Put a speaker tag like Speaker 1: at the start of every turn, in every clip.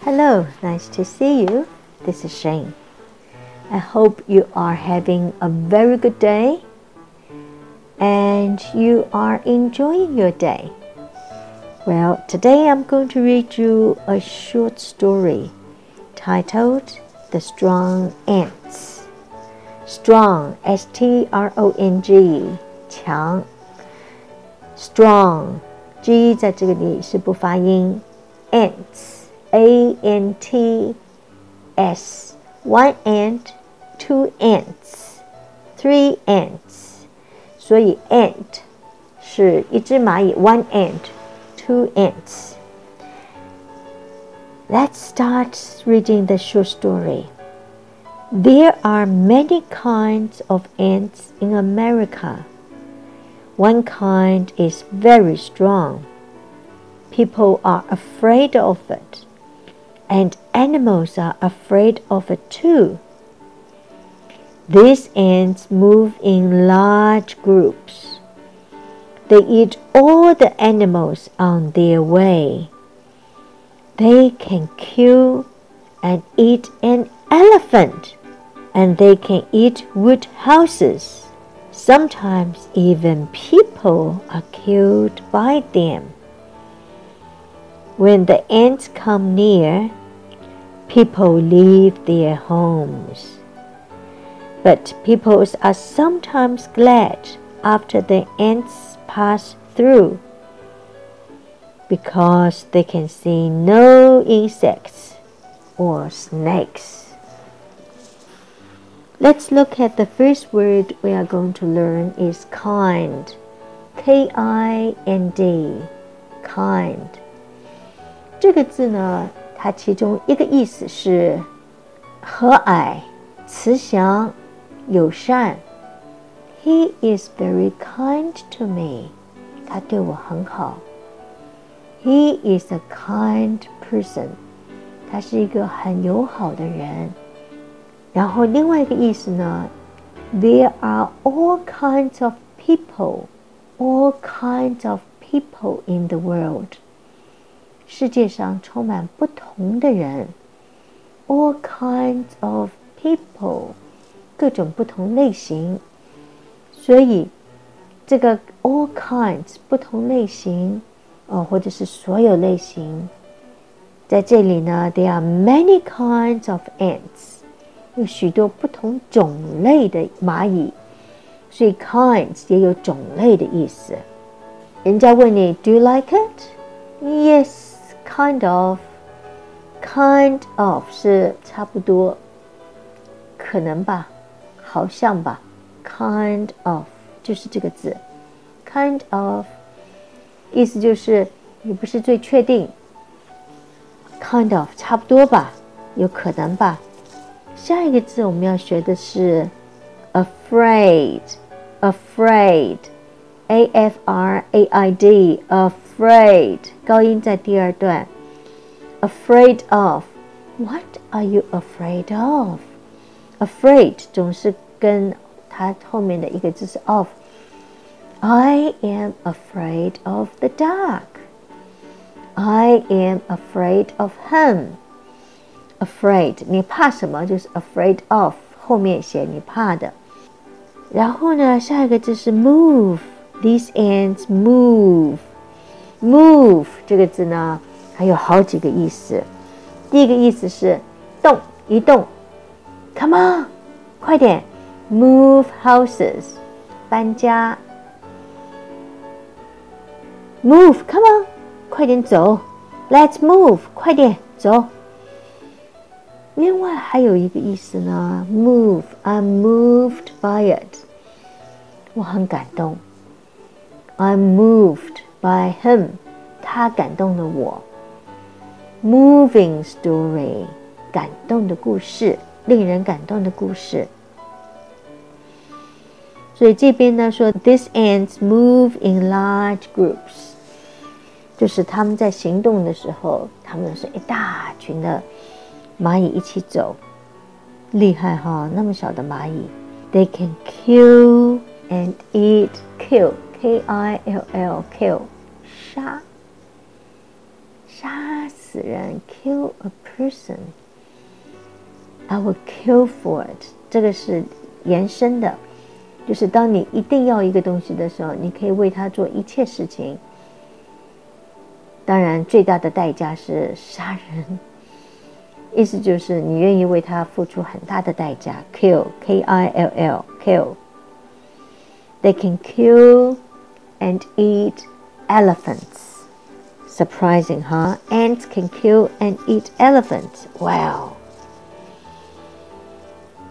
Speaker 1: Hello, nice to see you. This is Shane. I hope you are having a very good day and you are enjoying your day. Well, today I'm going to read you a short story titled The Strong Ants. Strong, S T R O N G, 强 strong G 在这里是不发音，ants a N T S one ant two ants three ants，所以 ant 是一只蚂蚁 one ant two ants。Let's start reading the short story. There are many kinds of ants in America. One kind is very strong. People are afraid of it and animals are afraid of it too. These ants move in large groups. They eat all the animals on their way. They can kill and eat an elephant, and they can eat wood houses. Sometimes even people are killed by them. When the ants come near, people leave their homes. But people are sometimes glad after the ants pass through because they can see no insects or snakes. Let's look at the first word we are going to learn is kind. K I N D kind 这个字呢它其中一个意思是和蔼、慈祥、友善。He is very kind to me。他对我很好。He is a kind person。他是一个很友好的人。 然后另外一个意思呢，There are all kinds of people, all kinds of people in the world。世界上充满不同的人，all kinds of people，各种不同类型。所以，这个 all kinds 不同类型，哦，或者是所有类型，在这里呢，there are many kinds of ants， 有许多不同种类的蚂蚁，所以 kinds 也有种类的意思。人家问你，Do you like it？Yes。Kind of, kind of 是差不多，可能吧，好像吧。Kind of 就是这个字，kind of 意思就是你不是最确定。Kind of 差不多吧，有可能吧。 下一个字我们要学的是 afraid, afraid, a f r a i d, afraid。afraid，高音在第二段。Afraid of, what are you afraid of? Afraid 总是跟它后面的一个字是 of。I am afraid of the dark. I am afraid of him. Afraid，你怕什么？就是 afraid of，后面写你怕的。然后呢，下一个字是 move。These ants move。Move 这个字呢，还有好几个意思。第一个意思是动，移动。Come on，快点！Move houses，搬家。Move，Come on，快点走。Let's move，快点走。另外还有一个意思呢，Move，I'm moved by it，我很感动。I'm moved。by him，他感动了我。Moving story，感动的故事，令人感动的故事。所以这边呢说，these ants move in large groups，就是他们在行动的时候，他们是一大群的 蚂蚁一起走，厉害哈！那么小的蚂蚁，they can kill and eat kill。K I L L kill 杀杀死人，kill a person。I will kill for it。这个是延伸的，就是当你一定要一个东西的时候，你可以为它做一切事情。当然，最大的代价是杀人。意思就是你愿意为他付出很大的代价。Kill，K I L L，kill。They can kill and eat elephants. Surprising, huh? Ants can kill and eat elephants. Wow.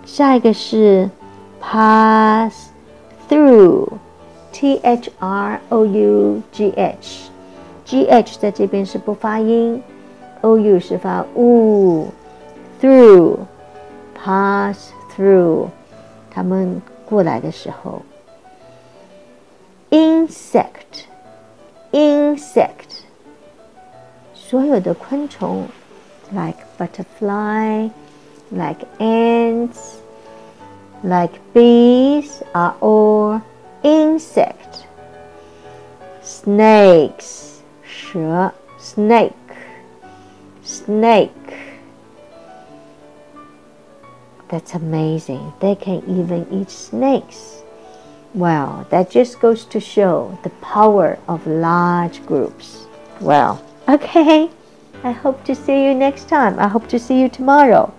Speaker 1: 下一个是 pass through，T H R O U G H，G H 在这边是不发音。 o u 是发 u，through，pass through，他们过来的时候，insect，insect，所有的昆虫，like butterfly，like ants，like bees are all insect。snakes，蛇，snake。 Snake. That's amazing. They can even eat snakes. Well, that just goes to show the power of large groups. Well, okay. I hope to see you next time. I hope to see you tomorrow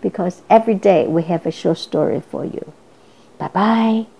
Speaker 1: because every day we have a short story for you. Bye bye.